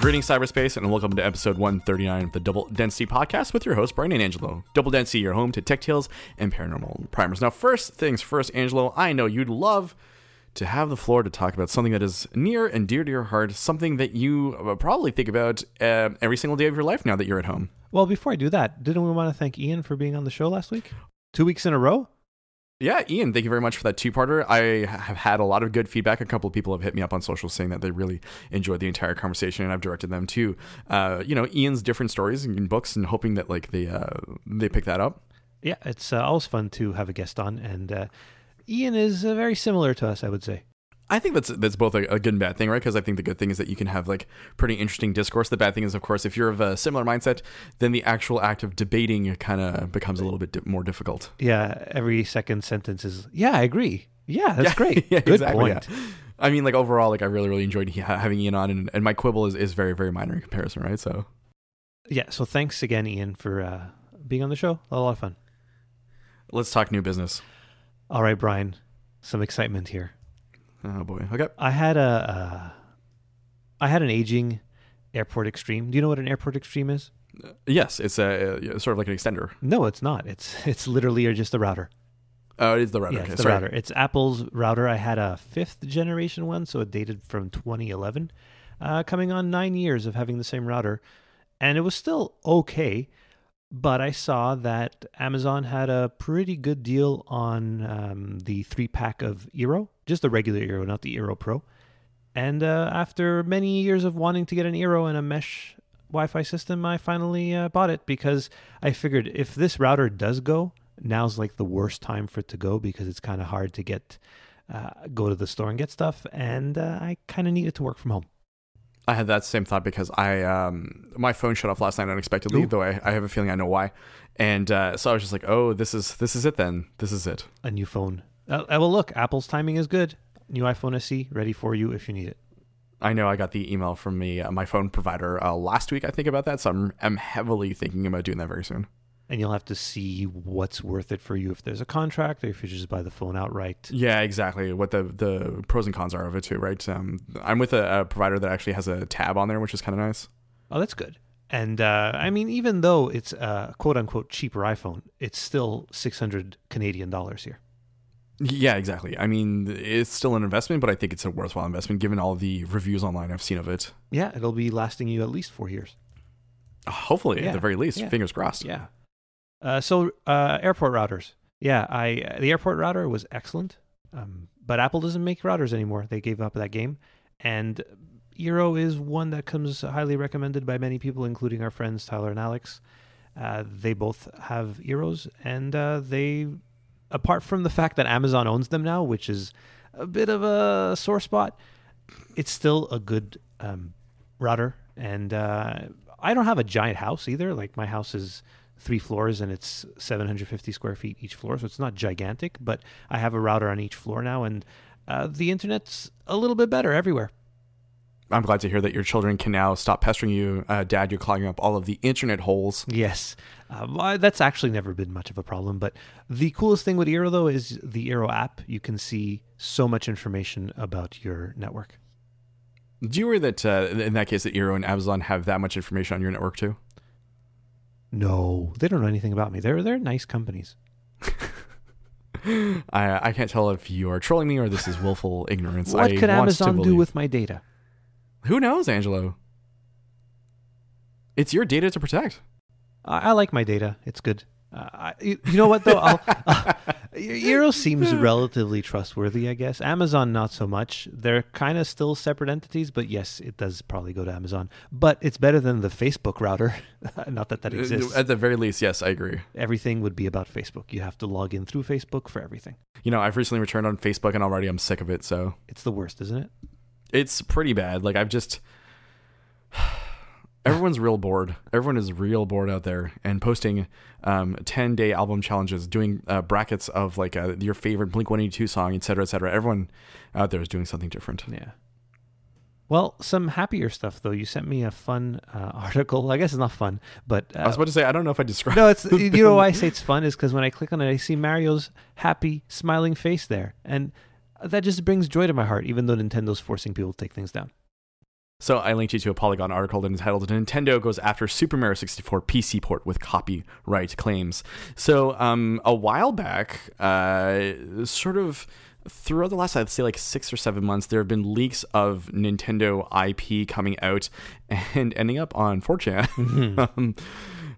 Greetings, cyberspace, and welcome to episode 139 of the Double Density Podcast with your host, Brian and Angelo. Double Density, your home to tech tales and paranormal primers. Now, first things first, Angelo, I know you'd love to have the floor to talk about something that is near and dear to your heart, something that you uh, probably think about uh, every single day of your life now that you're at home. Well, before I do that, didn't we want to thank Ian for being on the show last week? Two weeks in a row? Yeah, Ian, thank you very much for that two-parter. I have had a lot of good feedback. A couple of people have hit me up on social saying that they really enjoyed the entire conversation, and I've directed them to, uh, you know, Ian's different stories and books, and hoping that like they uh, they pick that up. Yeah, it's uh, always fun to have a guest on, and uh, Ian is uh, very similar to us, I would say. I think that's that's both a, a good and bad thing, right? Because I think the good thing is that you can have like pretty interesting discourse. The bad thing is, of course, if you're of a similar mindset, then the actual act of debating kind of becomes a little bit di- more difficult. Yeah, every second sentence is, yeah, I agree. Yeah, that's Yeah, great. yeah, Good exactly, point. yeah. I mean, like overall, like I really, really enjoyed he- having Ian on, and, and my quibble is, is very, very minor in comparison, right? So Yeah, so thanks again, Ian, for uh, being on the show. A lot of fun. let's talk new business. All right, Brian, some excitement here. Oh boy, okay. I had a, uh, I had an aging Airport Extreme. Do you know what an Airport Extreme is? Yes, it's a, uh sort of like an extender. No, it's not. It's it's literally just a router. Oh, it is the router. Yeah, okay, it's the sorry. router. It's Apple's router. I had a fifth generation one, so it dated from 2011, uh, coming on nine years of having the same router, and it was still okay. But I saw that Amazon had a pretty good deal on um, the three pack of Eero, just the regular Eero, not the Eero Pro. And uh, after many years of wanting to get an Eero and a mesh Wi-Fi system, I finally uh, bought it because I figured if this router does go, now's like the worst time for it to go because it's kind of hard to get uh, go to the store and get stuff, and uh, I kind of need it to work from home. I had that same thought because I um my phone shut off last night unexpectedly, Ooh. though I, I have a feeling I know why. And uh, so I was just like, oh, this is this is it then. This is it. A new phone. Uh, uh, well, look, Apple's timing is good. New iPhone SE ready for you if you need it. I know I got the email from me, uh, my phone provider uh, last week. I think about that, so I'm I'm heavily thinking about doing that very soon. And you'll have to see what's worth it for you if there's a contract or if you just buy the phone outright. Yeah, exactly. What the the pros and cons are of it too, right? Um, I'm with a, a provider that actually has a tab on there, which is kind of nice. Oh, that's good. And uh, I mean, even though it's a quote unquote cheaper iPhone, it's still 600 Canadian dollars here. Yeah, exactly. I mean, it's still an investment, but I think it's a worthwhile investment given all the reviews online I've seen of it. Yeah, it'll be lasting you at least four years. Hopefully, Yeah, at the very least, yeah. fingers crossed. Yeah. Uh, so uh, airport routers. Yeah, I the airport router was excellent, um, but Apple doesn't make routers anymore. They gave up that game, and Eero is one that comes highly recommended by many people, including our friends Tyler and Alex. Uh, they both have Eeros, and uh, they, apart from the fact that Amazon owns them now, which is a bit of a sore spot, it's still a good um, router. And uh, I don't have a giant house either. Like my house is three floors and it's 750 square feet each floor, so it's not gigantic. But I have a router on each floor now, and uh, the internet's a little bit better everywhere. I'm glad to hear that your children can now stop pestering you. Uh, Dad, you're clogging up all of the internet holes. Yes, uh, well, that's actually never been much of a problem. But the coolest thing with Eero though is the Eero app. You can see so much information about your network. Do you worry that uh, in that case that Eero and Amazon have that much information on your network too? No, they don't know anything about me. They're they're nice companies. I I can't tell if you are trolling me or this is willful ignorance. What I could Amazon do with my data? Who knows, Angelo? It's your data to protect. I, I like my data. It's good. Uh, you you know what though? I'll, uh, Eero seems relatively trustworthy, I guess. Amazon not so much. They're kind of still separate entities, but yes, it does probably go to Amazon. But it's better than the Facebook router. not that that exists. At the very least, yes, I agree. Everything would be about Facebook. You have to log in through Facebook for everything. You know, I've recently returned on Facebook and already I'm sick of it, so It's the worst, isn't it? it's pretty bad. Like I've just everyone's real bored. Everyone is real bored out there and posting um, 10 day album challenges, doing uh, brackets of like uh, your favorite Blink 182 song, et cetera, et cetera. Everyone out there is doing something different. Yeah. Well, some happier stuff though. You sent me a fun uh, article. I guess it's not fun, but uh, I was about to say, I don't know if I described no, it's you know why I say it's fun is because when I click on it, I see Mario's happy, smiling face there, and that just brings joy to my heart. Even though Nintendo's forcing people to take things down. So I linked you to a Polygon article entitled "Nintendo goes after Super Mario 64 PC port with copyright claims." So um, a while back, uh, sort of throughout the last I'd say like six or seven months, there have been leaks of Nintendo IP coming out and ending up on 4chan. um,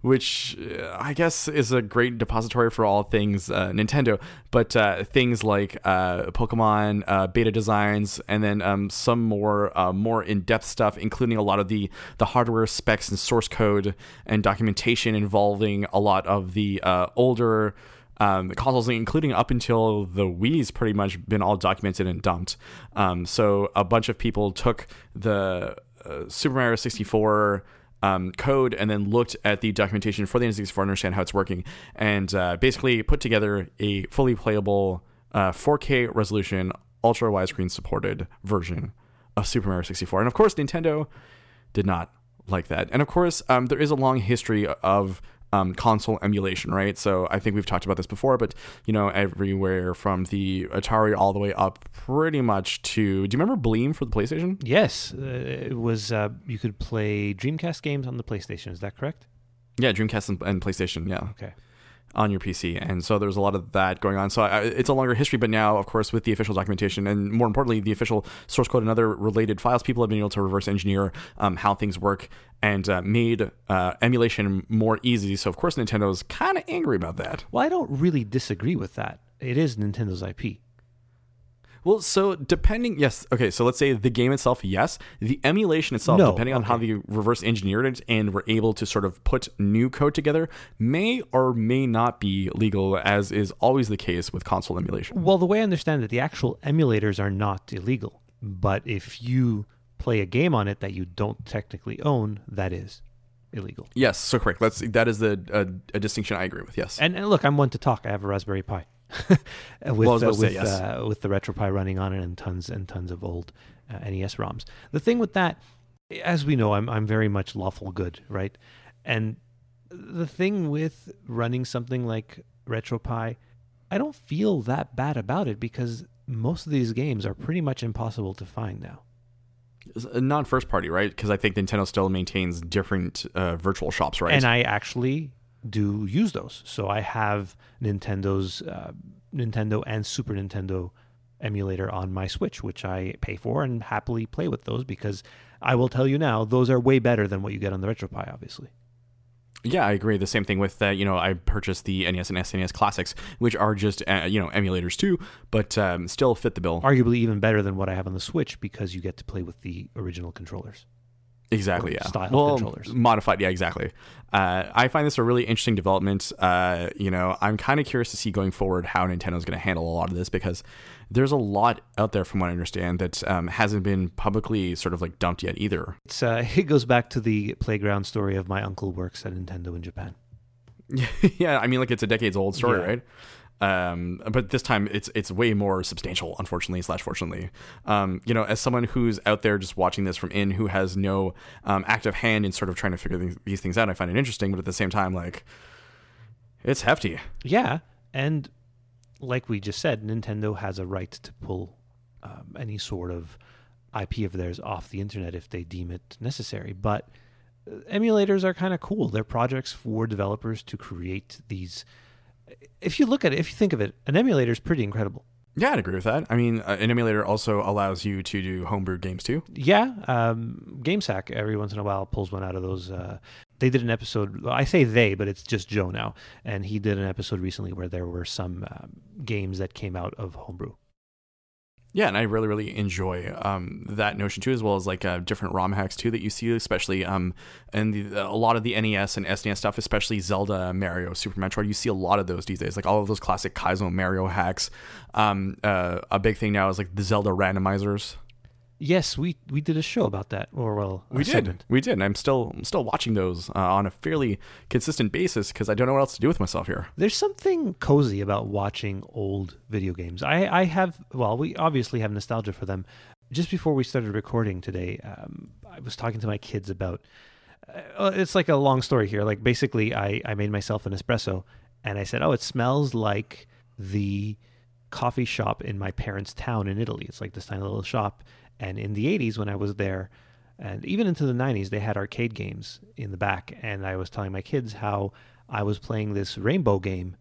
which uh, I guess is a great depository for all things uh, Nintendo, but uh, things like uh, Pokemon uh, beta designs, and then um, some more more in depth stuff, including a lot of the the hardware specs and source code and documentation involving a lot of the older. Um, consoles, including up until the Wii's, pretty much been all documented and dumped. Um, so a bunch of people took the Super Mario 64 um, code and then looked at the documentation for the N64 to understand how it's working, and uh, basically put together a fully playable uh, 4K resolution, ultra widescreen supported version of Super Mario 64. And of course, Nintendo did not like that. And of course, um, there is a long history of um, console emulation, right? So I think we've talked about this before, but you know, everywhere from the Atari all the way up, pretty much to. Do you remember Bleem for the PlayStation? Yes, uh, it was. Uh, you could play Dreamcast games on the PlayStation. Is that correct? Yeah, Dreamcast and, and PlayStation. Yeah. Okay on your PC. And so there's a lot of that going on. So I, it's a longer history, but now, of course, with the official documentation and more importantly, the official source code and other related files, people have been able to reverse engineer um, how things work and uh, made uh, emulation more easy. So, of course, Nintendo's kind of angry about that. Well, I don't really disagree with that. It is Nintendo's IP. Well, so depending, yes, okay. So let's say the game itself, yes. The emulation itself, no, depending on how they reverse engineered it and were able to sort of put new code together, may or may not be legal, as is always the case with console emulation. Well, the way I understand it, the actual emulators are not illegal, but if you play a game on it that you don't technically own, that is illegal. Yes, so correct. That's that is the a, a distinction I agree with. Yes. And, and look, I'm one to talk. I have a Raspberry Pi. with well, uh, with, say, yes. uh, with the RetroPie running on it and tons and tons of old uh, NES ROMs. The thing with that, as we know, I'm I'm very much lawful good, right? And the thing with running something like RetroPie, I don't feel that bad about it because most of these games are pretty much impossible to find now. Non first party, right? Because I think Nintendo still maintains different uh, virtual shops, right? And I actually do use those. So I have Nintendo's uh, Nintendo and Super Nintendo emulator on my Switch, which I pay for and happily play with those because I will tell you now, those are way better than what you get on the RetroPie, obviously. Yeah, I agree. The same thing with that. Uh, you know, I purchased the NES and SNES classics, which are just uh, you know emulators too, but um, still fit the bill. Arguably even better than what I have on the Switch because you get to play with the original controllers. Exactly. Yeah. Style well, controllers. Modified. Yeah. Exactly. Uh, I find this a really interesting development. Uh, you know, I'm kind of curious to see going forward how Nintendo's going to handle a lot of this because there's a lot out there, from what I understand, that um, hasn't been publicly sort of like dumped yet either. It's uh, it goes back to the playground story of my uncle works at Nintendo in Japan. yeah, I mean, like it's a decades old story, yeah. right? Um, but this time it's it's way more substantial, unfortunately slash fortunately. Um, you know, as someone who's out there just watching this from in, who has no um, active hand in sort of trying to figure these, things out, I find it interesting. But at the same time, like, it's hefty. Yeah, and like we just said, Nintendo has a right to pull um, any sort of IP of theirs off the internet if they deem it necessary. But uh, emulators are kind of cool. They're projects for developers to create these if you look at it, if you think of it, an emulator is pretty incredible. Yeah, I'd agree with that. I mean, uh, an emulator also allows you to do homebrew games too. Yeah, um, GameSack every once in a while pulls one out of those. Uh, they did an episode. I say they, but it's just Joe now, and he did an episode recently where there were some um, games that came out of homebrew. Yeah, and I really, really enjoy um, that notion too, as well as like uh, different ROM hacks too that you see, especially um, and the, a lot of the NES and SNES stuff, especially Zelda, Mario, Super Metroid. You see a lot of those these days, like all of those classic Kaizo Mario hacks. Um, uh, a big thing now is like the Zelda randomizers. Yes, we we did a show about that, or well, we did, segment. we did. And I'm still I'm still watching those uh, on a fairly consistent basis because I don't know what else to do with myself here. There's something cozy about watching old video games. I I have well, we obviously have nostalgia for them. Just before we started recording today, um, I was talking to my kids about. Uh, it's like a long story here. Like basically, I I made myself an espresso, and I said, "Oh, it smells like the." coffee shop in my parents' town in Italy. It's like this tiny little shop and in the 80s, when I was there, And even into the 90s, they had arcade games in the back. And I was telling my kids how I was playing this rainbow game,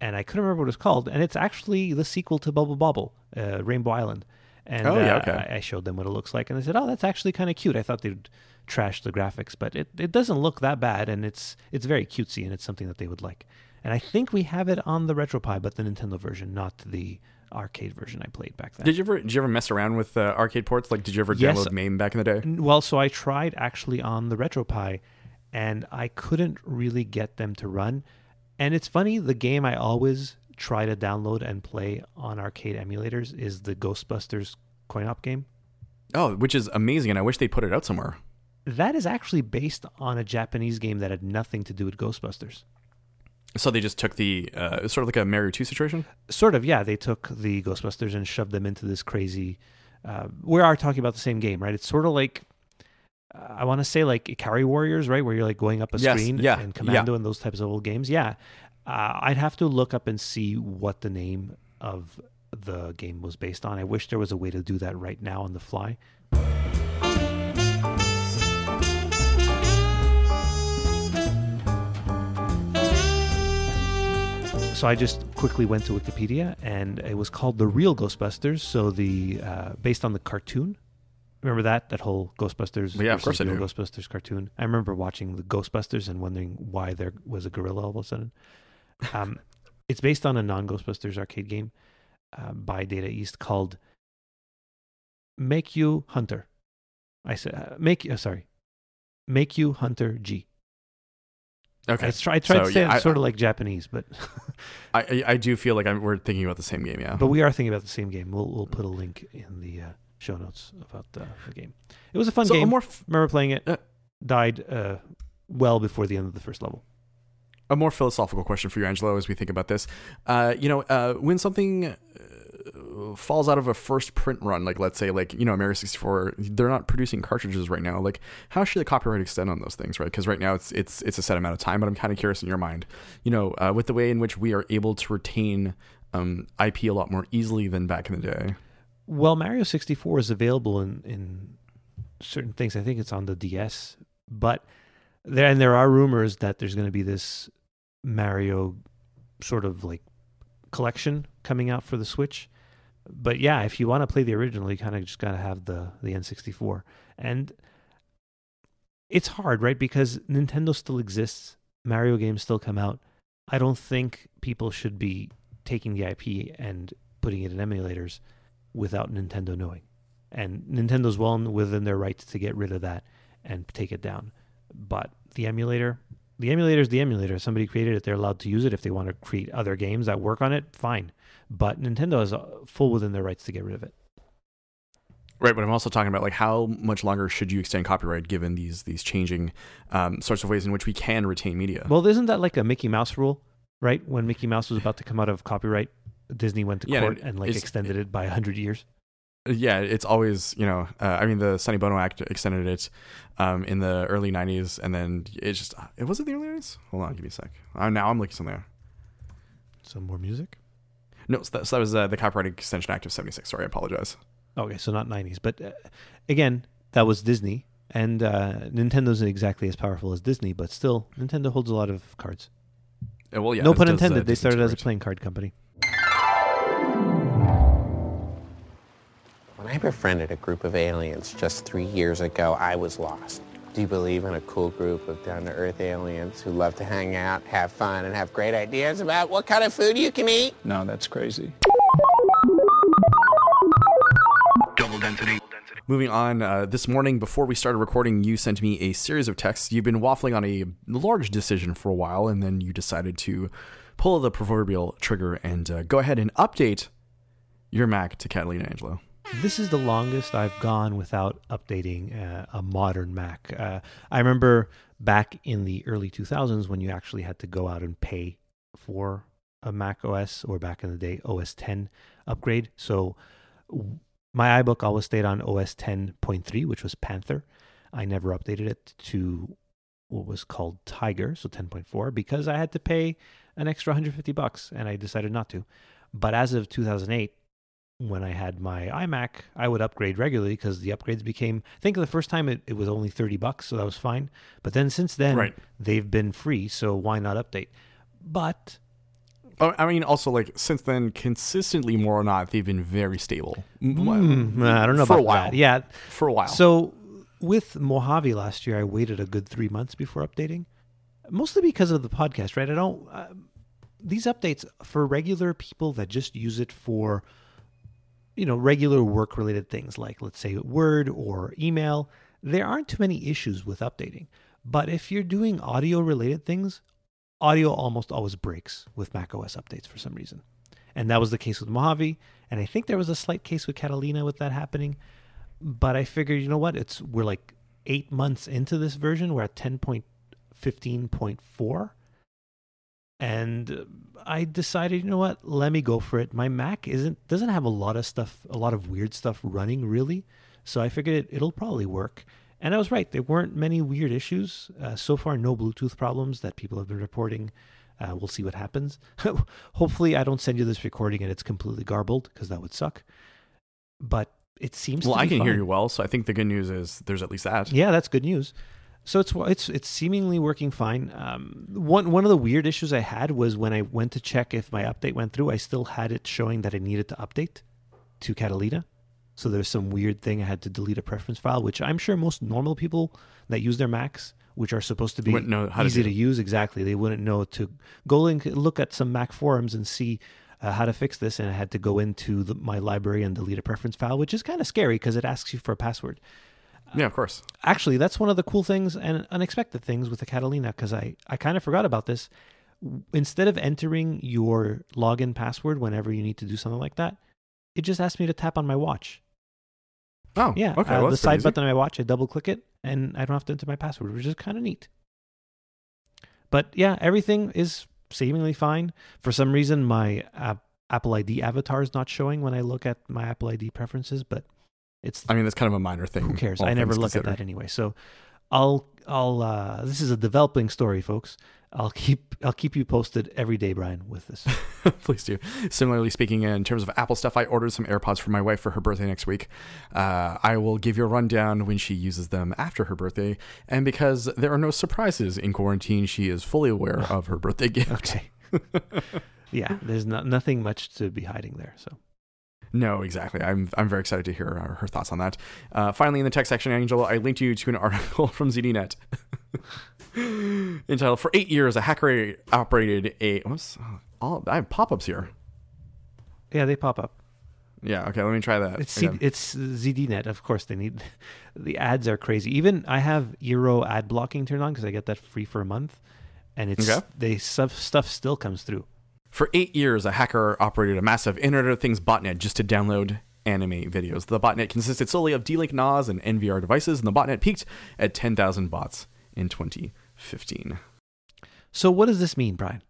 and I couldn't remember what it was called. And it's actually the sequel to Bubble Bobble, uh, Rainbow Island. And Oh, yeah, uh, okay. I, I showed them what it looks like, and they said, "Oh, that's actually kind of cute." I thought they'd trash the graphics, but it, it doesn't look that bad, and it's it's very cutesy, and it's something that they would like. And I think we have it on the RetroPie, but the Nintendo version, not the arcade version I played back then. Did you ever did you ever mess around with uh, arcade ports? Like, did you ever Yes. download MAME back in the day? Well, so I tried actually on the RetroPie, and I couldn't really get them to run. And it's funny, the game I always try to download and play on arcade emulators is the Ghostbusters coin op game. Oh, which is amazing, and I wish they put it out somewhere. That is actually based on a Japanese game that had nothing to do with Ghostbusters. So they just took the uh, sort of like a Mario Two situation. Sort of, yeah. They took the Ghostbusters and shoved them into this crazy. Uh, we are talking about the same game, right? It's sort of like uh, I want to say like Ikari Warriors, right? Where you're like going up a Yes, screen yeah, and Commando and those types of old games. Yeah, uh, I'd have to look up and see what the name of the game was based on. I wish there was a way to do that right now on the fly. So I just quickly went to Wikipedia, and it was called the Real Ghostbusters. So the uh, based on the cartoon. Remember that that whole Ghostbusters? Yeah, of course I do. Ghostbusters cartoon. I remember watching the Ghostbusters and wondering why there was a gorilla all of a sudden. Um, it's based on a non-Ghostbusters arcade game uh, by Data East called Meikyū Hunter. I said uh, make. Uh, sorry, Meikyū Hunter G. Okay, I, try, I tried So, to say yeah, I- sort of like Japanese, but I, I I do feel like I'm, we're thinking about the same game. Yeah. but we are thinking about the same game. We'll we'll put a link in the uh, show notes about uh, the game. It was a fun so game. a more f- Remember playing it? Uh, Died uh, well before the end of the first level. a more philosophical question for you, Angelo, as we think about this. Uh, you know, uh, when something uh, falls out of a first print run, like let's say, like you know, Mario 64, they're not producing cartridges right now. Like, how should the copyright extend on those things, right? Because right now it's it's it's a set amount of time. But I'm kind of curious in your mind, you know, uh, with the way in which we are able to retain um, IP a lot more easily than back in the day. Well, Mario 64 is available in, in certain things. I think it's on the DS, but there and there are rumors that there's going to be this Mario sort of like collection coming out for the Switch. But yeah, if you want to play the original, you kind of just got to have the the N64. And it's hard, right? Because Nintendo still exists. Mario games still come out. I don't think people should be taking the IP and putting it in emulators without Nintendo knowing. And Nintendo's well within their rights to get rid of that and take it down. But the emulator, the emulator is the emulator. Somebody created it; they're allowed to use it. If they want to create other games that work on it, fine. But Nintendo is uh, full within their rights to get rid of it. Right, but I'm also talking about like how much longer should you extend copyright given these these changing um, sorts of ways in which we can retain media. Well, isn't that like a Mickey Mouse rule, right? When Mickey Mouse was about to come out of copyright, Disney went to Yeah, court it- and like extended it by hundred years. Yeah, it's always you know. Uh, I mean, the Sonny Bono Act extended it um, in the early '90s, and then it just it was it the early '90s. Hold on, give me a sec. Uh, now I'm looking somewhere. Some more music. No, so that, so that was uh, the Copyright Extension Act of '76. Sorry, I apologize. Okay, so not 90s, but uh, again, that was Disney, and uh, Nintendo isn't exactly as powerful as Disney, but still, Nintendo holds a lot of cards. Uh, well, yeah, no pun does, intended. they started as a playing card company. When I befriended a group of aliens just three years ago, I was lost. Do you believe in a cool group of down-to-earth aliens who love to hang out, have fun, and have great ideas about what kind of food you can eat? No, that's crazy. Moving on, uh, this morning before we started recording, you sent me a series of texts. You've been waffling on a large decision for a while, and then you decided to pull the proverbial trigger and uh, go ahead and update your Mac to Catalina Angelo. This is the longest I've gone without updating uh, a modern Mac. Uh, I remember back in the early 2000s when you actually had to go out and pay for a Mac OS, or back in the day, OS 10 upgrade. So my iBook always stayed on OS 10.3, which was Panther. I never updated it to what was called Tiger, so 10.4, because I had to pay an extra 150 bucks, and I decided not to. But as of 2008, when I had my iMac, I would upgrade regularly because the upgrades became. I think the first time it, it was only thirty bucks, so that was fine. But then since then, Right. they've been free, so why not update? But I mean, also like since then, consistently more or not, they've been very stable. Mm, I don't know for about a while. that. Yeah, for a while. So with Mojave last year, I waited a good three months before updating, mostly because of the podcast. Right? I don't. Uh, these updates for regular people that just use it for, you know, regular work related things like, let's say, Word or email, there aren't too many issues with updating. But if you're doing audio related things, audio almost always breaks with macOS updates for some reason. And that was the case with Mojave. And I think there was a slight case with Catalina with that happening. But I figured, you know what? It's we're like eight months into this version. We're at 10.15.4. And I decided, you know what? Let me go for it. My Mac isn't doesn't have a lot of stuff, a lot of weird stuff running really. So I figured it, it'll probably work. And I was right. There weren't many weird issues. Uh, so far, no Bluetooth problems that people have been reporting. Uh, we'll see what happens. Hopefully, I don't send you this recording and it's completely garbled because that would suck. But it seems well, to be I can hear you well, so I think the good news is there's at least that. Yeah, that's good news. So it's it's it's seemingly working fine. Um, one one of the weird issues I had was when I went to check if my update went through, I still had it showing that I needed to update to Catalina. So there's some weird thing I had to delete a preference file, which I'm sure most normal people that use their Macs, which are supposed to be Wouldn't know how to easy to, use, exactly, they wouldn't know to go and look at some Mac forums and see uh, how to fix this. And I had to go into the, my library and delete a preference file, which is kind of scary because it asks you for a password Yeah, of course. actually that's one of the cool things and unexpected things with the catalina because i, I kind of forgot about this instead of entering your login password whenever you need to do something like that it just asked me to tap on my watch Oh, yeah Okay. uh, well, the side easy. button on my watch i double click it and i don't have to enter my password which is kind of neat but yeah everything is seemingly fine for some reason my app, apple id avatar is not showing when i look at my apple id preferences but it's I mean, that's kind of a minor thing. who cares? I never look at that anyway. So I'll I'll uh this is a developing story, folks. I'll keep I'll keep you posted every day, Brian, with this. Please do. Similarly speaking, in terms of Apple stuff, I ordered some AirPods for my wife for her birthday next week. Uh, I will give you a rundown when she uses them after her birthday. And because there are no surprises in quarantine, she is fully aware of her birthday gift. Okay. yeah, there's not nothing much to be hiding there. So No, exactly. I'm I'm very excited to hear uh, her thoughts on that. Uh, finally, in the tech section, Angelo, I linked you to an article from ZDNet entitled "For Eight Years, a Hacker Operated a." Whoops, all I have pop-ups here. yeah, they pop up. Yeah. Okay. Let me try that. It's C- again. it's ZDNet. Of course, they need the ads are crazy. Even I have Eero ad blocking turned on because I get that free for a month, and it's Okay. they stuff stuff still comes through. For eight years, a hacker operated a massive Internet of Things botnet just to download anime videos. The botnet consisted solely of D-Link NAS and NVR devices, and the botnet peaked at 10,000 bots in 2015. So what does this mean, Brian?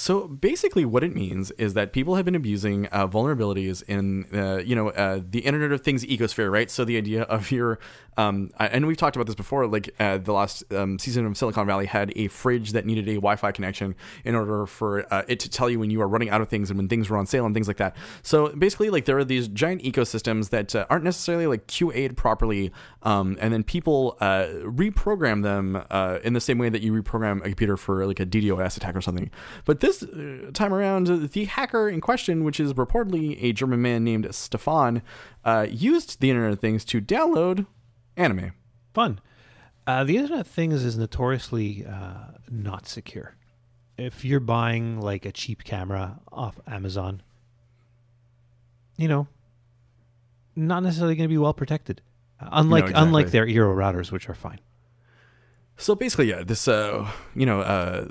So basically, what it means is that people have been abusing uh, vulnerabilities in, uh, you know, uh, the Internet of Things ecosphere, right? So the idea of your, um, and we've talked about this before. Like uh, the last um, season of Silicon Valley had a fridge that needed a Wi-Fi connection in order for uh, it to tell you when you are running out of things and when things were on sale and things like that. So basically, like there are these giant ecosystems that uh, aren't necessarily like QA'd properly, um, and then people reprogram them in the same way that you reprogram a computer for like a DDoS attack or something. But this uh, time around, the hacker in question, which is reportedly a German man named Stefan, uh, used the Internet of Things to download anime. Fun. Uh, the Internet of Things is notoriously uh, not secure. If you're buying like a cheap camera off Amazon, you know, not necessarily going to be well protected. Uh, unlike exactly. unlike their Eero routers, which are fine. So basically, yeah, this uh, you know uh,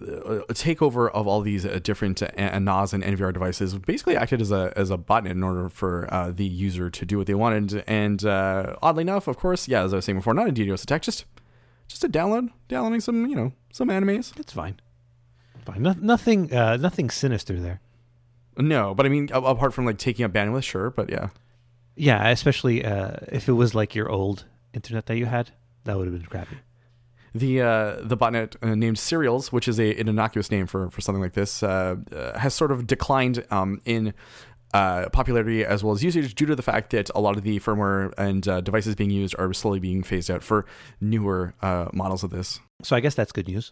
a takeover of all these uh, different uh, NAS and NVR devices basically acted as a as a button in order for uh, the user to do what they wanted. And uh, oddly enough, of course, yeah, as I was saying before, not a DDoS attack, just just a download, downloading some you know some animes. It's fine. Fine. No, nothing. Uh, nothing sinister there. No, but I mean, apart from like taking up bandwidth, sure, but yeah. Yeah, especially uh, if it was like your old internet that you had, that would have been crappy. The uh, the botnet uh, named Serials, which is a, an innocuous name for, for something like this, uh, uh, has sort of declined um, in uh, popularity as well as usage due to the fact that a lot of the firmware and uh, devices being used are slowly being phased out for newer uh, models of this. So I guess that's good news.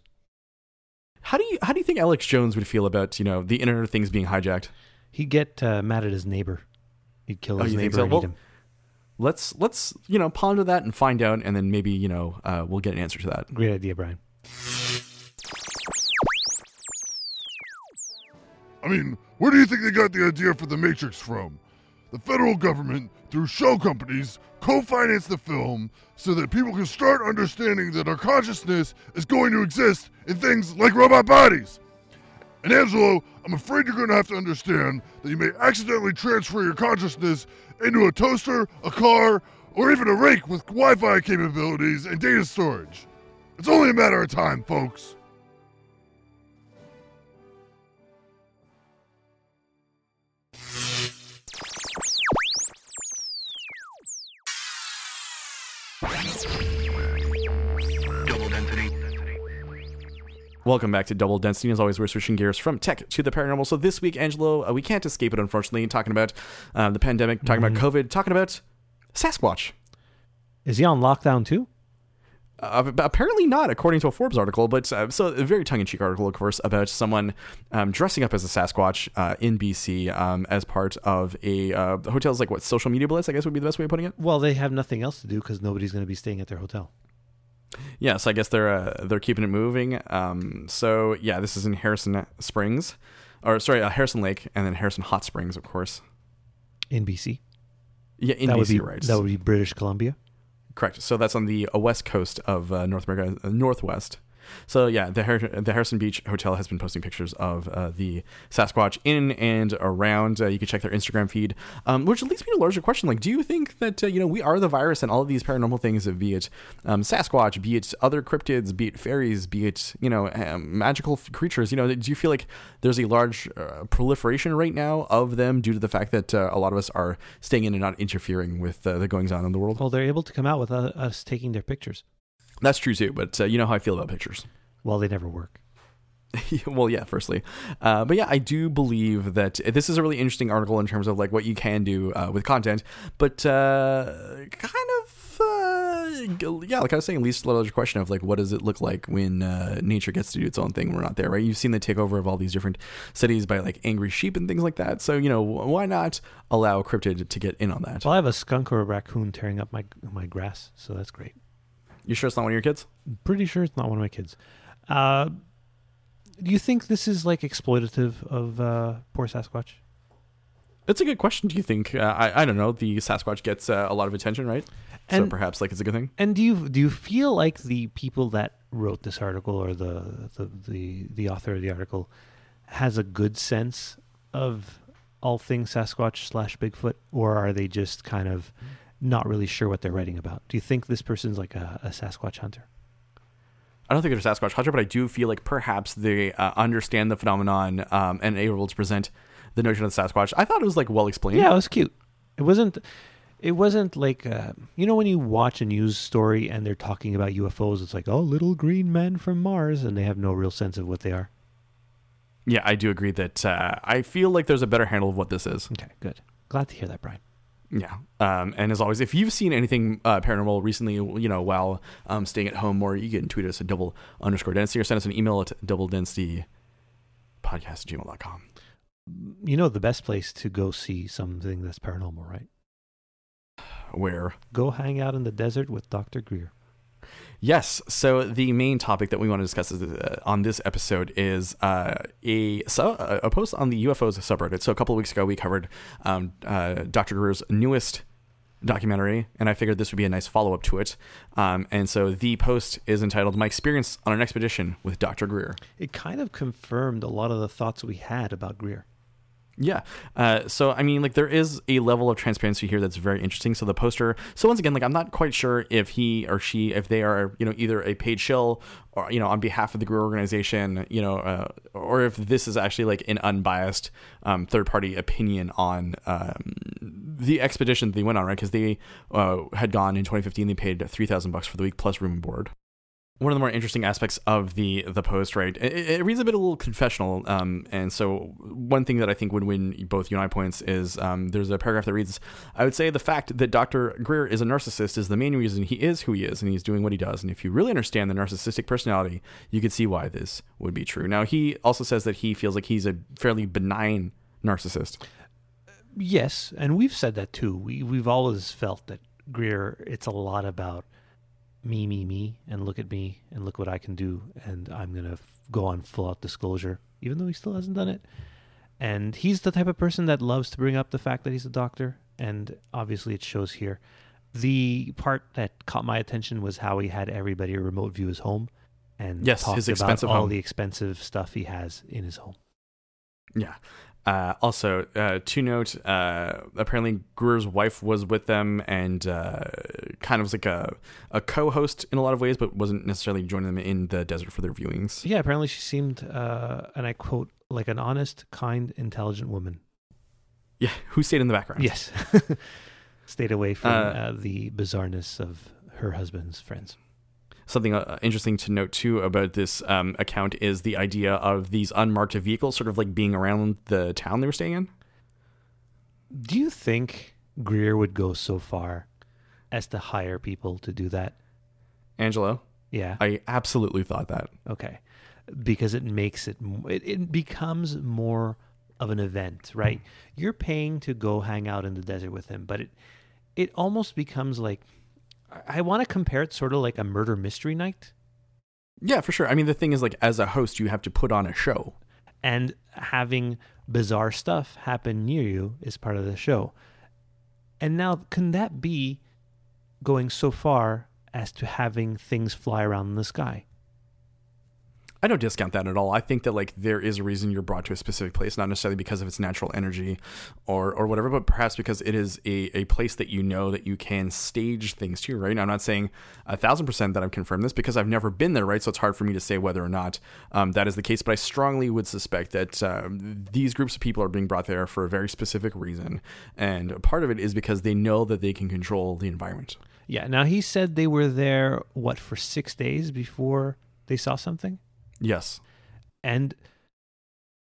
How do you how do you think Alex Jones would feel about you know the Internet of Things being hijacked? He'd get uh, mad at his neighbor. He'd kill Oh, his think neighbor so? and Well, eat him. Let's let's you know ponder that and find out, and then maybe you know uh, we'll get an answer to that. Great idea, Brian. I mean, where do you think they got the idea for The Matrix from? The federal government, through show companies, co financed the film so that people can start understanding that our consciousness is going to exist in things like robot bodies. And Angelo, I'm afraid you're going to have to understand that you may accidentally transfer your consciousness into a toaster, a car, or even a rake with Wi Fi capabilities and data storage. It's only a matter of time, folks. Welcome back to Double Density. As always, we're switching gears from tech to the paranormal. So this week, Angelo, uh, we can't escape it, unfortunately. Talking about uh, the pandemic, talking about COVID, talking about Sasquatch. Is he on lockdown too? Uh, apparently not, according to a Forbes article. But uh, so a very tongue-in-cheek article, of course, about someone um, dressing up as a Sasquatch uh, in BC um, as part of a uh, hotel's like what social media blitz. I guess would be the best way of putting it. Well, they have nothing else to do because nobody's going to be staying at their hotel. Yeah, so I guess they're uh, they're keeping it moving. Um, so yeah, this is in Harrison Springs, or sorry, uh, Harrison Lake, and then Harrison Hot Springs, of course. In BC. Yeah, in that BC, would be right? that would be British Columbia. Correct. So that's on the uh, west coast of uh, North America, uh, northwest. So yeah, the Har- the Harrison Beach Hotel has been posting pictures of uh, the Sasquatch in and around. Uh, you can check their Instagram feed, um, which leads me to a larger question: like, do you think that uh, you know we are the virus and all of these paranormal things, be it um, Sasquatch, be it other cryptids, be it fairies, be it you know um, magical f- creatures? You know, do you feel like there's a large uh, proliferation right now of them due to the fact that uh, a lot of us are staying in and not interfering with the goings on in the world? Well, they're able to come out without us taking their pictures. That's true too, but uh, you know how I feel about pictures. Well, they never work. well, yeah, firstly. Uh, but yeah, I do believe that this is a really interesting article in terms of like what you can do uh, with content, but uh, kind of, uh, yeah, like I was saying, leads to the larger question of like, what does it look like when uh, nature gets to do its own thing? We're not there, right? You've seen the takeover of all these different cities by like angry sheep and things like that. So, you know, why not allow a cryptid to get in on that? Well, I have a skunk or a raccoon tearing up my my grass, so that's great. You sure it's not one of your kids? Pretty sure it's not one of my kids. Uh, do you think this is like exploitative of uh, poor Sasquatch? It's a good question. Do you think? Uh, I I don't know. The Sasquatch gets uh, a lot of attention, right? so perhaps like it's a good thing. And do you do you feel like the people that wrote this article or the the the, the author of the article has a good sense of all things Sasquatch slash Bigfoot, or are they just kind of not really sure what they're writing about? Do you think this person's like a, a Sasquatch hunter? I don't think they're a Sasquatch hunter, but I do feel like perhaps they uh, understand the phenomenon um, and able to present the notion of the Sasquatch. I thought it was like well explained. Yeah, it was cute. It wasn't. It wasn't like uh, you know when you watch a news story and they're talking about UFOs. It's like oh, little green men from Mars, and they have no real sense of what they are. yeah, I do agree that uh, I feel like there's a better handle of what this is. Okay, good. Glad to hear that, Brian. Yeah. Um, and as always, if you've seen anything uh, paranormal recently, you know, while um, staying at home, or you can tweet us at double underscore density or send us an email at double density podcast at gmail.com. You know the best place to go see something that's paranormal, right? Where Go hang out in the desert with Dr. Greer. Yes. So the main topic that we want to discuss is, uh, on this episode is uh, a a post on the UFOs subreddit. So a couple of weeks ago, we covered um, uh, Dr. Greer's newest documentary, and I figured this would be a nice follow up to it. Um, and so the post is entitled "My Experience on an Expedition with Dr. Greer." It kind of confirmed a lot of the thoughts we had about Greer. Yeah. Uh, so I mean, like there is a level of transparency here that's very interesting. So the poster. So once again, like I'm not quite sure if he or she, if they are, you know, either a paid shill or you know, on behalf of the Greer organization, you know, uh, or if this is actually like an unbiased um, third party opinion on um, the expedition they went on, right? Because they uh, had gone in 2015, they paid three thousand bucks for the week plus room and board. One of the more interesting aspects of the the post, right? It, it reads a bit a little confessional, um, and so one thing that I think would win both you and I points is um, there's a paragraph that reads, "I would say the fact that Dr. Greer is a narcissist is the main reason he is who he is, and he's doing what he does. And if you really understand the narcissistic personality, you could see why this would be true." Now he also says that he feels like he's a fairly benign narcissist. Yes, and we've said that too. We we've always felt that Greer. It's a lot about me, me, me, and look at me, and look what I can do, and I'm gonna f- go on full out disclosure, even though he still hasn't done it. And he's the type of person that loves to bring up the fact that he's a doctor, and obviously it shows here. The part that caught my attention was how he had everybody remote view his home, and Yes, talked his about expensive all home. the expensive stuff he has in his home. Yeah. Uh, also, uh, to note, uh, apparently Greer's wife was with them and uh, kind of was like a, a co-host in a lot of ways, but wasn't necessarily joining them in the desert for their viewings. Yeah, apparently she seemed, uh, and I quote, like an honest, kind, intelligent woman. Yeah, who stayed in the background? Yes. Stayed away from Uh, uh, the bizarreness of her husband's friends. Something uh, interesting to note too about this um, account is the idea of these unmarked vehicles sort of like being around the town they were staying in. Do you think Greer would go so far as to hire people to do that? Angelo, Yeah. I absolutely thought that. Okay. Because it makes it, it, it becomes more of an event, right? You're paying to go hang out in the desert with him, but it, it almost becomes like, I- want to compare it sort of like a murder mystery night. Yeah, for sure. I mean, the thing is, like, as a host, you have to put on a show. and having bizarre stuff happen near you is part of the show. And now, can that be going so far as to having things fly around in the sky? I don't discount that at all. I think that like there is a reason you're brought to a specific place, not necessarily because of its natural energy or or whatever, but perhaps because it is a, a place that you know that you can stage things to, right? Now, I'm not saying a thousand percent that I've confirmed this because I've never been there, right? So it's hard for me to say whether or not um, that is the case, but I strongly would suspect that um, these groups of people are being brought there for a very specific reason. And part of it is because they know that they can control the environment. Yeah. Now, he said they were there, what, for six days before they saw something? Yes. And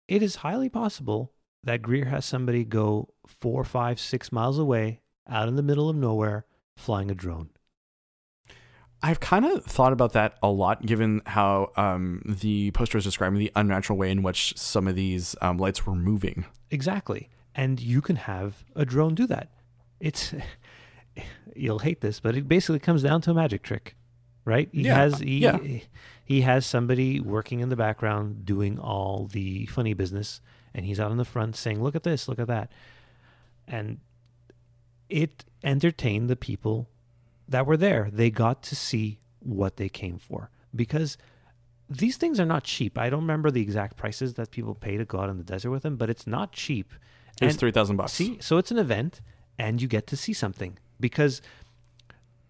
it is highly possible that Greer has somebody go four, five, six miles away out in the middle of nowhere flying a drone. I've kind of thought about that a lot, given how um, the poster is describing the unnatural way in which some of these um, lights were moving. Exactly. And you can have a drone do that. It's you'll hate this, but it basically comes down to a magic trick. Right? He Yeah, has he, yeah. he has somebody working in the background doing all the funny business and he's out in the front saying, "Look at this, look at that." And it entertained the people that were there. They got to see what they came for because these things are not cheap. I don't remember the exact prices that people pay to go out in the desert with them, but it's not cheap. It was three thousand bucks. See, so it's an event, and you get to see something. Because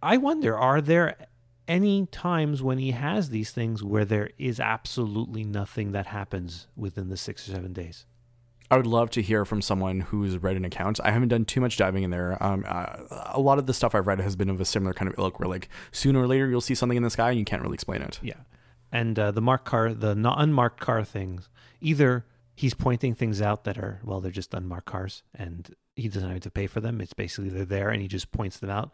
I wonder, are there any times when he has these things where there is absolutely nothing that happens within the six or seven days? I would love to hear from someone who's read an account. I haven't done too much diving in there. Um, uh, a lot of the stuff I've read has been of a similar kind of ilk, where like sooner or later you'll see something in the sky and you can't really explain it. Yeah, and uh, the marked car, the not unmarked car things, either he's pointing things out that are well, they're just unmarked cars, and he doesn't have to pay for them. It's basically they're there, and he just points them out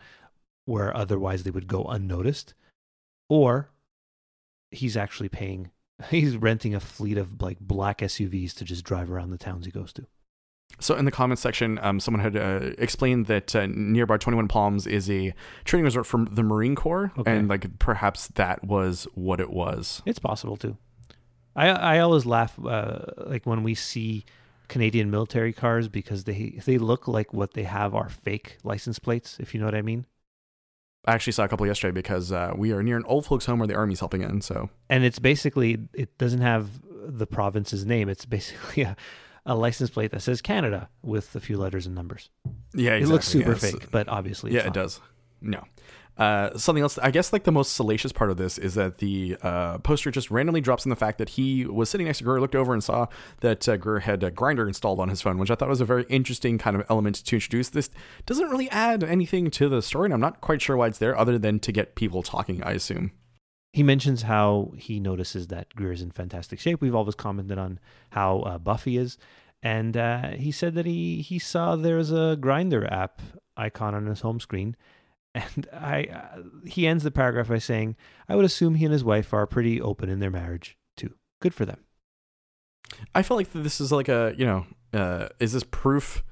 where otherwise they would go unnoticed, or he's actually paying. He's renting a fleet of like black SUVs to just drive around the towns he goes to. So in the comments section, um, someone had uh, explained that uh, nearby Twenty One Palms is a training resort from the Marine Corps, Okay. and like perhaps that was what it was. It's possible too. I I always laugh uh, like when we see Canadian military cars because they they look like what they have are fake license plates. If you know what I mean. I actually saw a couple yesterday because uh, we are near an old folks' home where the army's helping in. So And it's basically it doesn't have the province's name. It's basically a, a license plate that says Canada with a few letters and numbers. yeah, It looks super Yeah, fake, but obviously, yeah, it does. No. Uh, something else, I guess, like the most salacious part of this is that the uh, poster just randomly drops in the fact that he was sitting next to Greer, looked over and saw that uh, Greer had a Grindr installed on his phone, which I thought was a very interesting kind of element to introduce. This doesn't really add anything to the story, and I'm not quite sure why it's there other than to get people talking, I assume. he mentions how he notices that Greer's in fantastic shape. We've always commented on how uh, Buffy is, and uh, he said that he he saw there's a Grindr app icon on his home screen, and I uh, he ends the paragraph by saying, "I would assume he and his wife are pretty open in their marriage too. Good for them." I feel like this is like a you know, uh, is this proof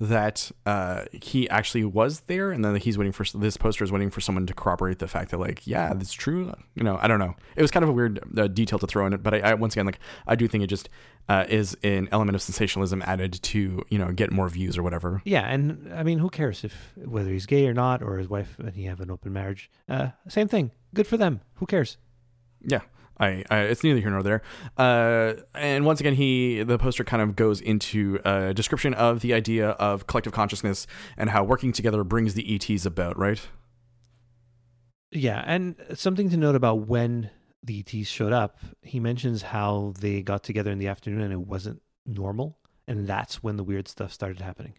that uh, he actually was there, and then he's waiting for this poster is waiting for someone to corroborate the fact that like, yeah, that's true. You know, I don't know. It was kind of a weird uh, detail to throw in it, but I, I once again like I do think it just uh, is an element of sensationalism added to you know get more views or whatever. Yeah, and I mean, who cares if whether he's gay or not, or his wife and he have an open marriage? Uh, same thing. Good for them. Who cares? Yeah. I, I, it's neither here nor there. Uh, and once again, he the poster kind of goes into a description of the idea of collective consciousness and how working together brings the ETs about. Right? Yeah, and something to note about when the ETs showed up. He mentions how they got together in the afternoon and it wasn't normal, and that's when the weird stuff started happening.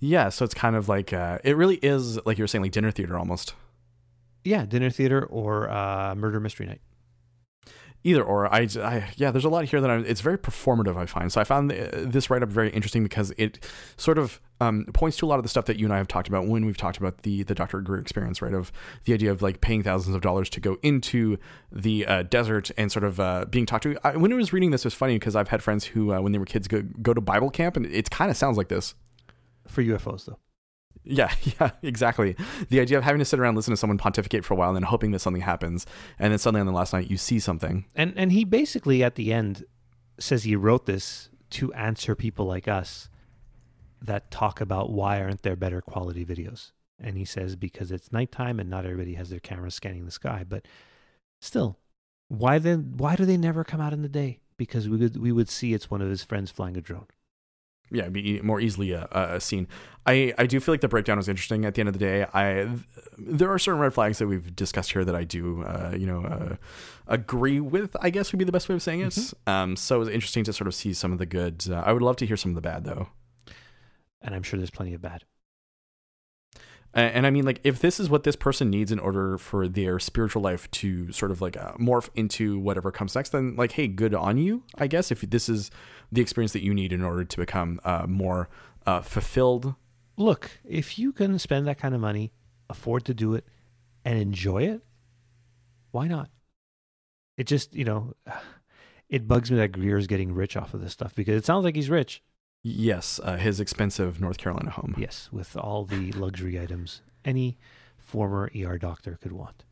Yeah, so it's kind of like uh, it really is like you were saying, like dinner theater almost. Yeah, dinner theater or uh, murder mystery night either or. I, I, yeah there's a lot here that I, it's very performative i find. So i found this write-up very interesting because it sort of um, points to a lot of the stuff that you and i have talked about when we've talked about the the dr greer experience right? Of the idea of like paying thousands of dollars to go into the uh, desert and sort of uh, being talked to. I, when i was reading this it was funny because i've had friends who uh, when they were kids go, go to bible camp and it kind of sounds like this. For ufos though yeah, yeah, exactly. The idea of having to sit around listen to someone pontificate for a while and then hoping that something happens, and then suddenly on the last night you see something. And and he basically at the end says he wrote this to answer people like us that talk about why aren't there better quality videos. And he says because it's nighttime and not everybody has their cameras scanning the sky, but still, why then why do they never come out in the day? Because we would we would see it's one of his friends flying a drone yeah, be more easily a, a, scene. I, I do feel like the breakdown was interesting. At the end of the day, I there are certain red flags that we've discussed here that I do, uh, you know, uh, agree with. I guess would be the best way of saying it. Mm-hmm. Um, so it was interesting to sort of see some of the good. Uh, I would love to hear some of the bad though. And I'm sure there's plenty of bad. And, and I mean, like, if this is what this person needs in order for their spiritual life to sort of like uh, morph into whatever comes next, then like, hey, good on you, I guess. If this is the experience that you need in order to become uh, more uh, fulfilled. Look, if you can spend that kind of money, afford to do it, and enjoy it, why not? It just, you know, it bugs me that Greer's getting rich off of this stuff because it sounds like he's rich. Yes, uh, his expensive North Carolina home. Yes, with all the luxury items any former ER doctor could want.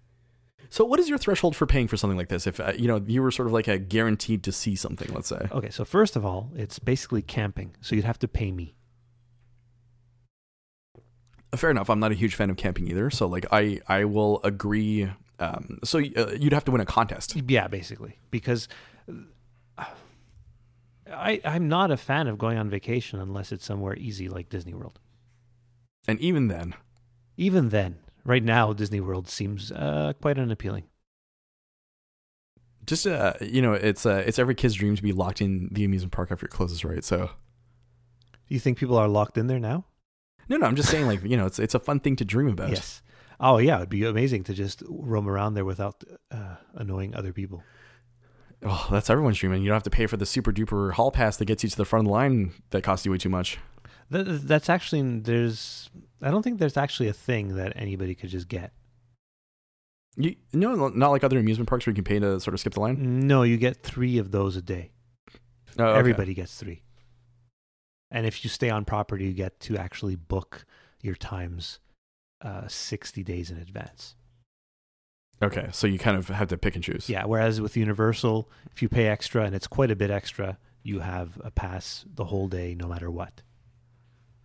So, what is your threshold for paying for something like this? If uh, you know you were sort of like a guaranteed to see something, let's say. Okay, so first of all, it's basically camping, so you'd have to pay me. Uh, fair enough. I'm not a huge fan of camping either, so like I I will agree. Um, so uh, you'd have to win a contest. Yeah, basically, because uh, I I'm not a fan of going on vacation unless it's somewhere easy like Disney World. And even then, even then, right now Disney World seems uh, quite unappealing. Just uh, you know, it's uh, it's every kid's dream to be locked in the amusement park after it closes, right? So, do you think people are locked in there now? No, no, I'm just saying, like you know, it's it's a fun thing to dream about. Yes. Oh yeah, it'd be amazing to just roam around there without uh, annoying other people. Oh, that's everyone's dream, and you don't have to pay for the super duper hall pass that gets you to the front of the line that costs you way too much. That, that's actually there's I don't think there's actually a thing that anybody could just get. You, know, not like other amusement parks where you can pay to sort of skip the line. No, you get three of those a day. Oh, okay. Everybody gets three. And if you stay on property, you get to actually book your times uh, 60 days in advance. Okay, so you kind of have to pick and choose. Yeah, whereas with Universal, if you pay extra, and it's quite a bit extra, you have a pass the whole day no matter what.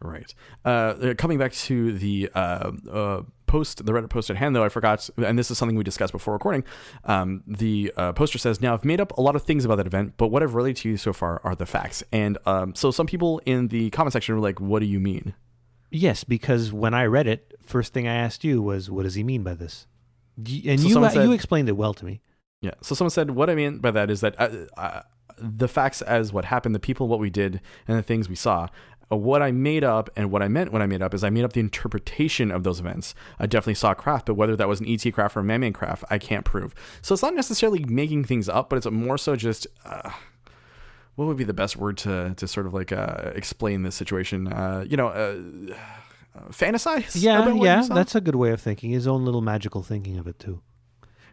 Right. Uh, uh, coming back to the uh, uh, post, the Reddit post at hand, though, I forgot, and this is something we discussed before recording. Um, the uh, poster says, Now, I've made up a lot of things about that event, but what I've related to you so far are the facts. And um, so some people in the comment section were like, What do you mean? Yes, because when I read it, first thing I asked you was, What does he mean by this? And so you, said, you explained it well to me. Yeah. So someone said, What I mean by that is that uh, the facts as what happened, the people, what we did, and the things we saw uh, what I made up and what I meant when I made up is I made up the interpretation of those events. I definitely saw craft, but whether that was an ET craft or a man-made craft, I can't prove. So it's not necessarily making things up, but it's more so just. Uh, what would be the best word to, to sort of like uh, explain this situation? Uh, you know, uh, fantasize. Yeah, yeah, that's a good way of thinking. His own little magical thinking of it too.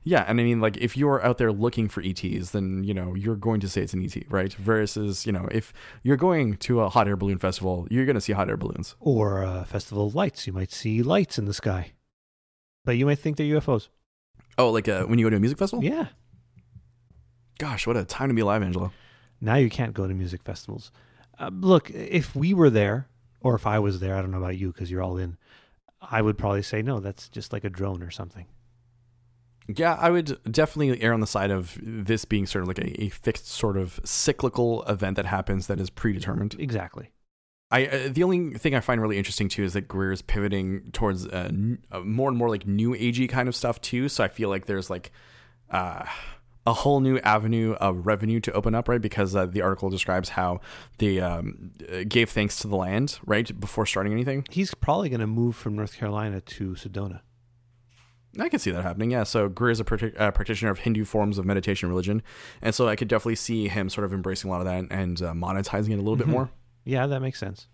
Yeah, and I mean, like, if you're out there looking for ETs, then you know you're going to say it's an ET, right? Versus, you know, if you're going to a hot air balloon festival, you're going to see hot air balloons. Or a festival of lights, you might see lights in the sky, but you might think they're UFOs. Oh, like uh, when you go to a music festival? Yeah. Gosh, what a time to be alive, Angelo. Now you can't go to music festivals. Uh, look, if we were there, or if I was there, I don't know about you because you're all in. I would probably say no. That's just like a drone or something. Yeah, I would definitely err on the side of this being sort of like a, a fixed sort of cyclical event that happens that is predetermined. Exactly. I uh, the only thing I find really interesting too is that Greer is pivoting towards uh, n- uh, more and more like new agey kind of stuff too. So I feel like there's like uh, a whole new avenue of revenue to open up, right? Because uh, the article describes how they um, gave thanks to the land, right, before starting anything. He's probably going to move from North Carolina to Sedona. I can see that happening. Yeah. So Greer is a partic- uh, practitioner of Hindu forms of meditation and religion, and so I could definitely see him sort of embracing a lot of that and uh, monetizing it a little bit Mhm. more. Yeah, that makes sense.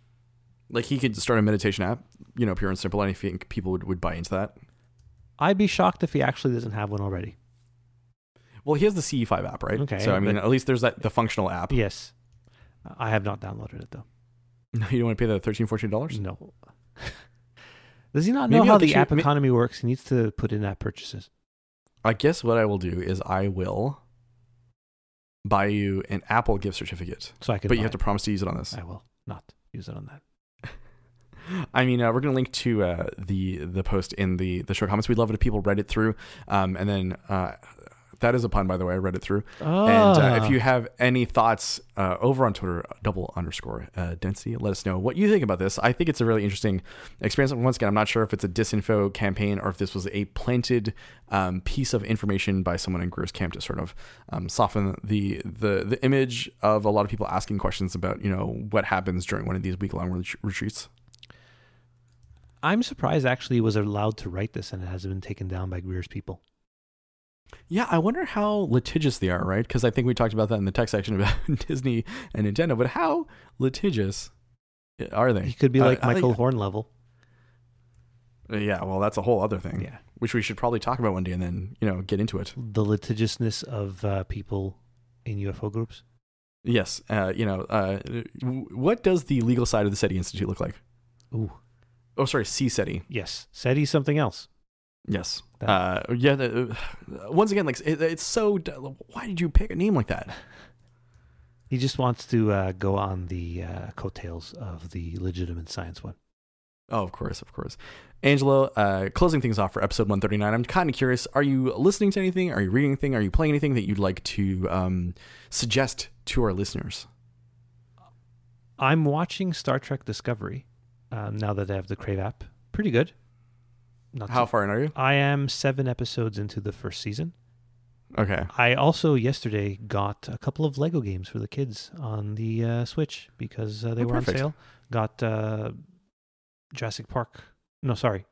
Like he could start a meditation app, you know, pure and simple, and I think people would, would buy into that. I'd be shocked if he actually doesn't have one already. Well, he has the CE5 app, right? Okay, So I mean, at least there's that the functional app. Yes. I have not downloaded it though. No, you don't want to pay the 13 14 dollars. No. Does he not know Maybe how I'll the get you- app ma- economy works? He needs to put in app purchases. I guess what I will do is I will buy you an Apple gift certificate, So I can but you buy have to it. promise to use it on this. I will not use it on that. I mean, uh, we're gonna link to uh, the the post in the the show comments. We'd love it if people read it through, um, and then. Uh, that is a pun, by the way. I read it through. Oh. And uh, if you have any thoughts uh, over on Twitter, double underscore uh, density, let us know what you think about this. I think it's a really interesting experience. Once again, I'm not sure if it's a disinfo campaign or if this was a planted um, piece of information by someone in Greer's camp to sort of um, soften the, the the image of a lot of people asking questions about you know what happens during one of these week long ret- retreats. I'm surprised actually was allowed to write this and it hasn't been taken down by Greer's people. Yeah, I wonder how litigious they are, right? Because I think we talked about that in the tech section about Disney and Nintendo. But how litigious are they? He could be Uh, like I- Michael Horn level. Uh, Yeah, well, that's a whole other thing, Yeah. which we should probably talk about one day and then, you know, get into it. The litigiousness of uh, people in UFO groups. Yes, uh, you know, uh, what does the legal side of the SETI Institute look like? Ooh. Oh, sorry, C SETI. Yes. SETI something else. Yes. That- Uh, yeah. The, uh, once again, like it, it's so. Why did you pick a name like that? He just wants to uh, go on the uh, coattails of the legitimate science one. Oh, of course, of course. Angelo, uh, closing things off for episode 139. I'm kind of curious. Are you listening to anything? Are you reading anything? Are you playing anything that you'd like to um, suggest to our listeners? I'm watching Star Trek Discovery um, now that I have the Crave app. Pretty good. Not How too- far in are you? I am seven episodes into the first season. Okay. I also yesterday got a couple of Lego games for the kids on the uh, Switch because uh, they Oh, were perfect. on sale. Got uh, Jurassic Park. No, sorry.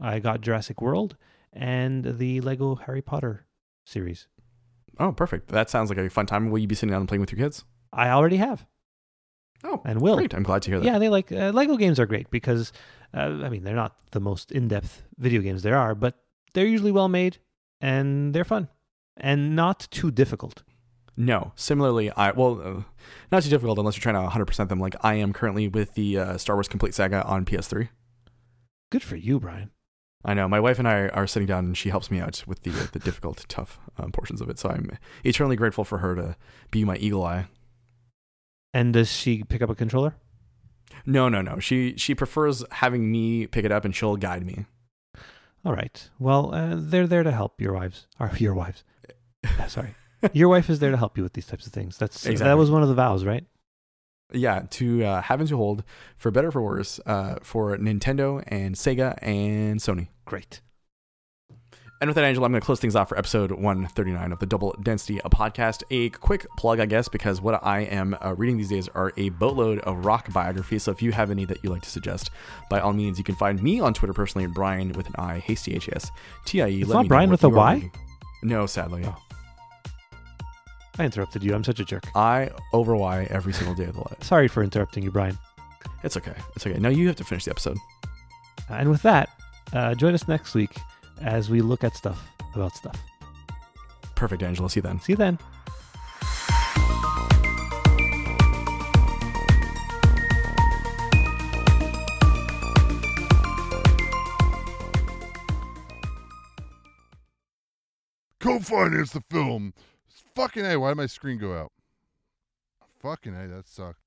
I got Jurassic World and the Lego Harry Potter series. Oh, perfect. That sounds like a fun time. Will you be sitting down and playing with your kids? I already have Oh, and will. great. I'm glad to hear that. Yeah, they like uh, Lego games are great because uh, I mean they're not the most in-depth video games there are, but they're usually well made and they're fun and not too difficult. No. Similarly, I well, uh, not too difficult unless you're trying to 100% them. Like I am currently with the uh, Star Wars Complete Saga on PS3. Good for you, Brian. I know. My wife and I are sitting down, and she helps me out with the the difficult, tough um, portions of it. So I'm eternally grateful for her to be my eagle eye. And does she pick up a controller? No, no, no. She she prefers having me pick it up, and she'll guide me. All right. Well, uh, they're there to help your wives. Or your wives. Uh, sorry. Your wife is there to help you with these types of things. That's that was one of the vows, right? Yeah, to uh, have and to hold, for better or for worse, uh, for Nintendo and Sega and Sony. Great. And with that, Angelo, I'm going to close things off for episode 139 of the Double Density podcast. A quick plug, I guess, because what I am uh, reading these days are a boatload of rock biographies. So if you have any that you'd like to suggest, by all means, you can find me on Twitter personally at Brian with an I, Hasty H S T I E. It's not Brian with a Y? No, sadly. Oh. I interrupted you. I'm such a jerk. I over Y every single day of the life. Sorry for interrupting you, Brian. It's okay. It's okay. Now you have to finish the episode. And with that, uh, join us next week as we look at stuff about stuff. Perfect, Angelo. See you then. See you then. Co-finance the film. Fucking A, why did my screen go out? Fucking A, that sucks.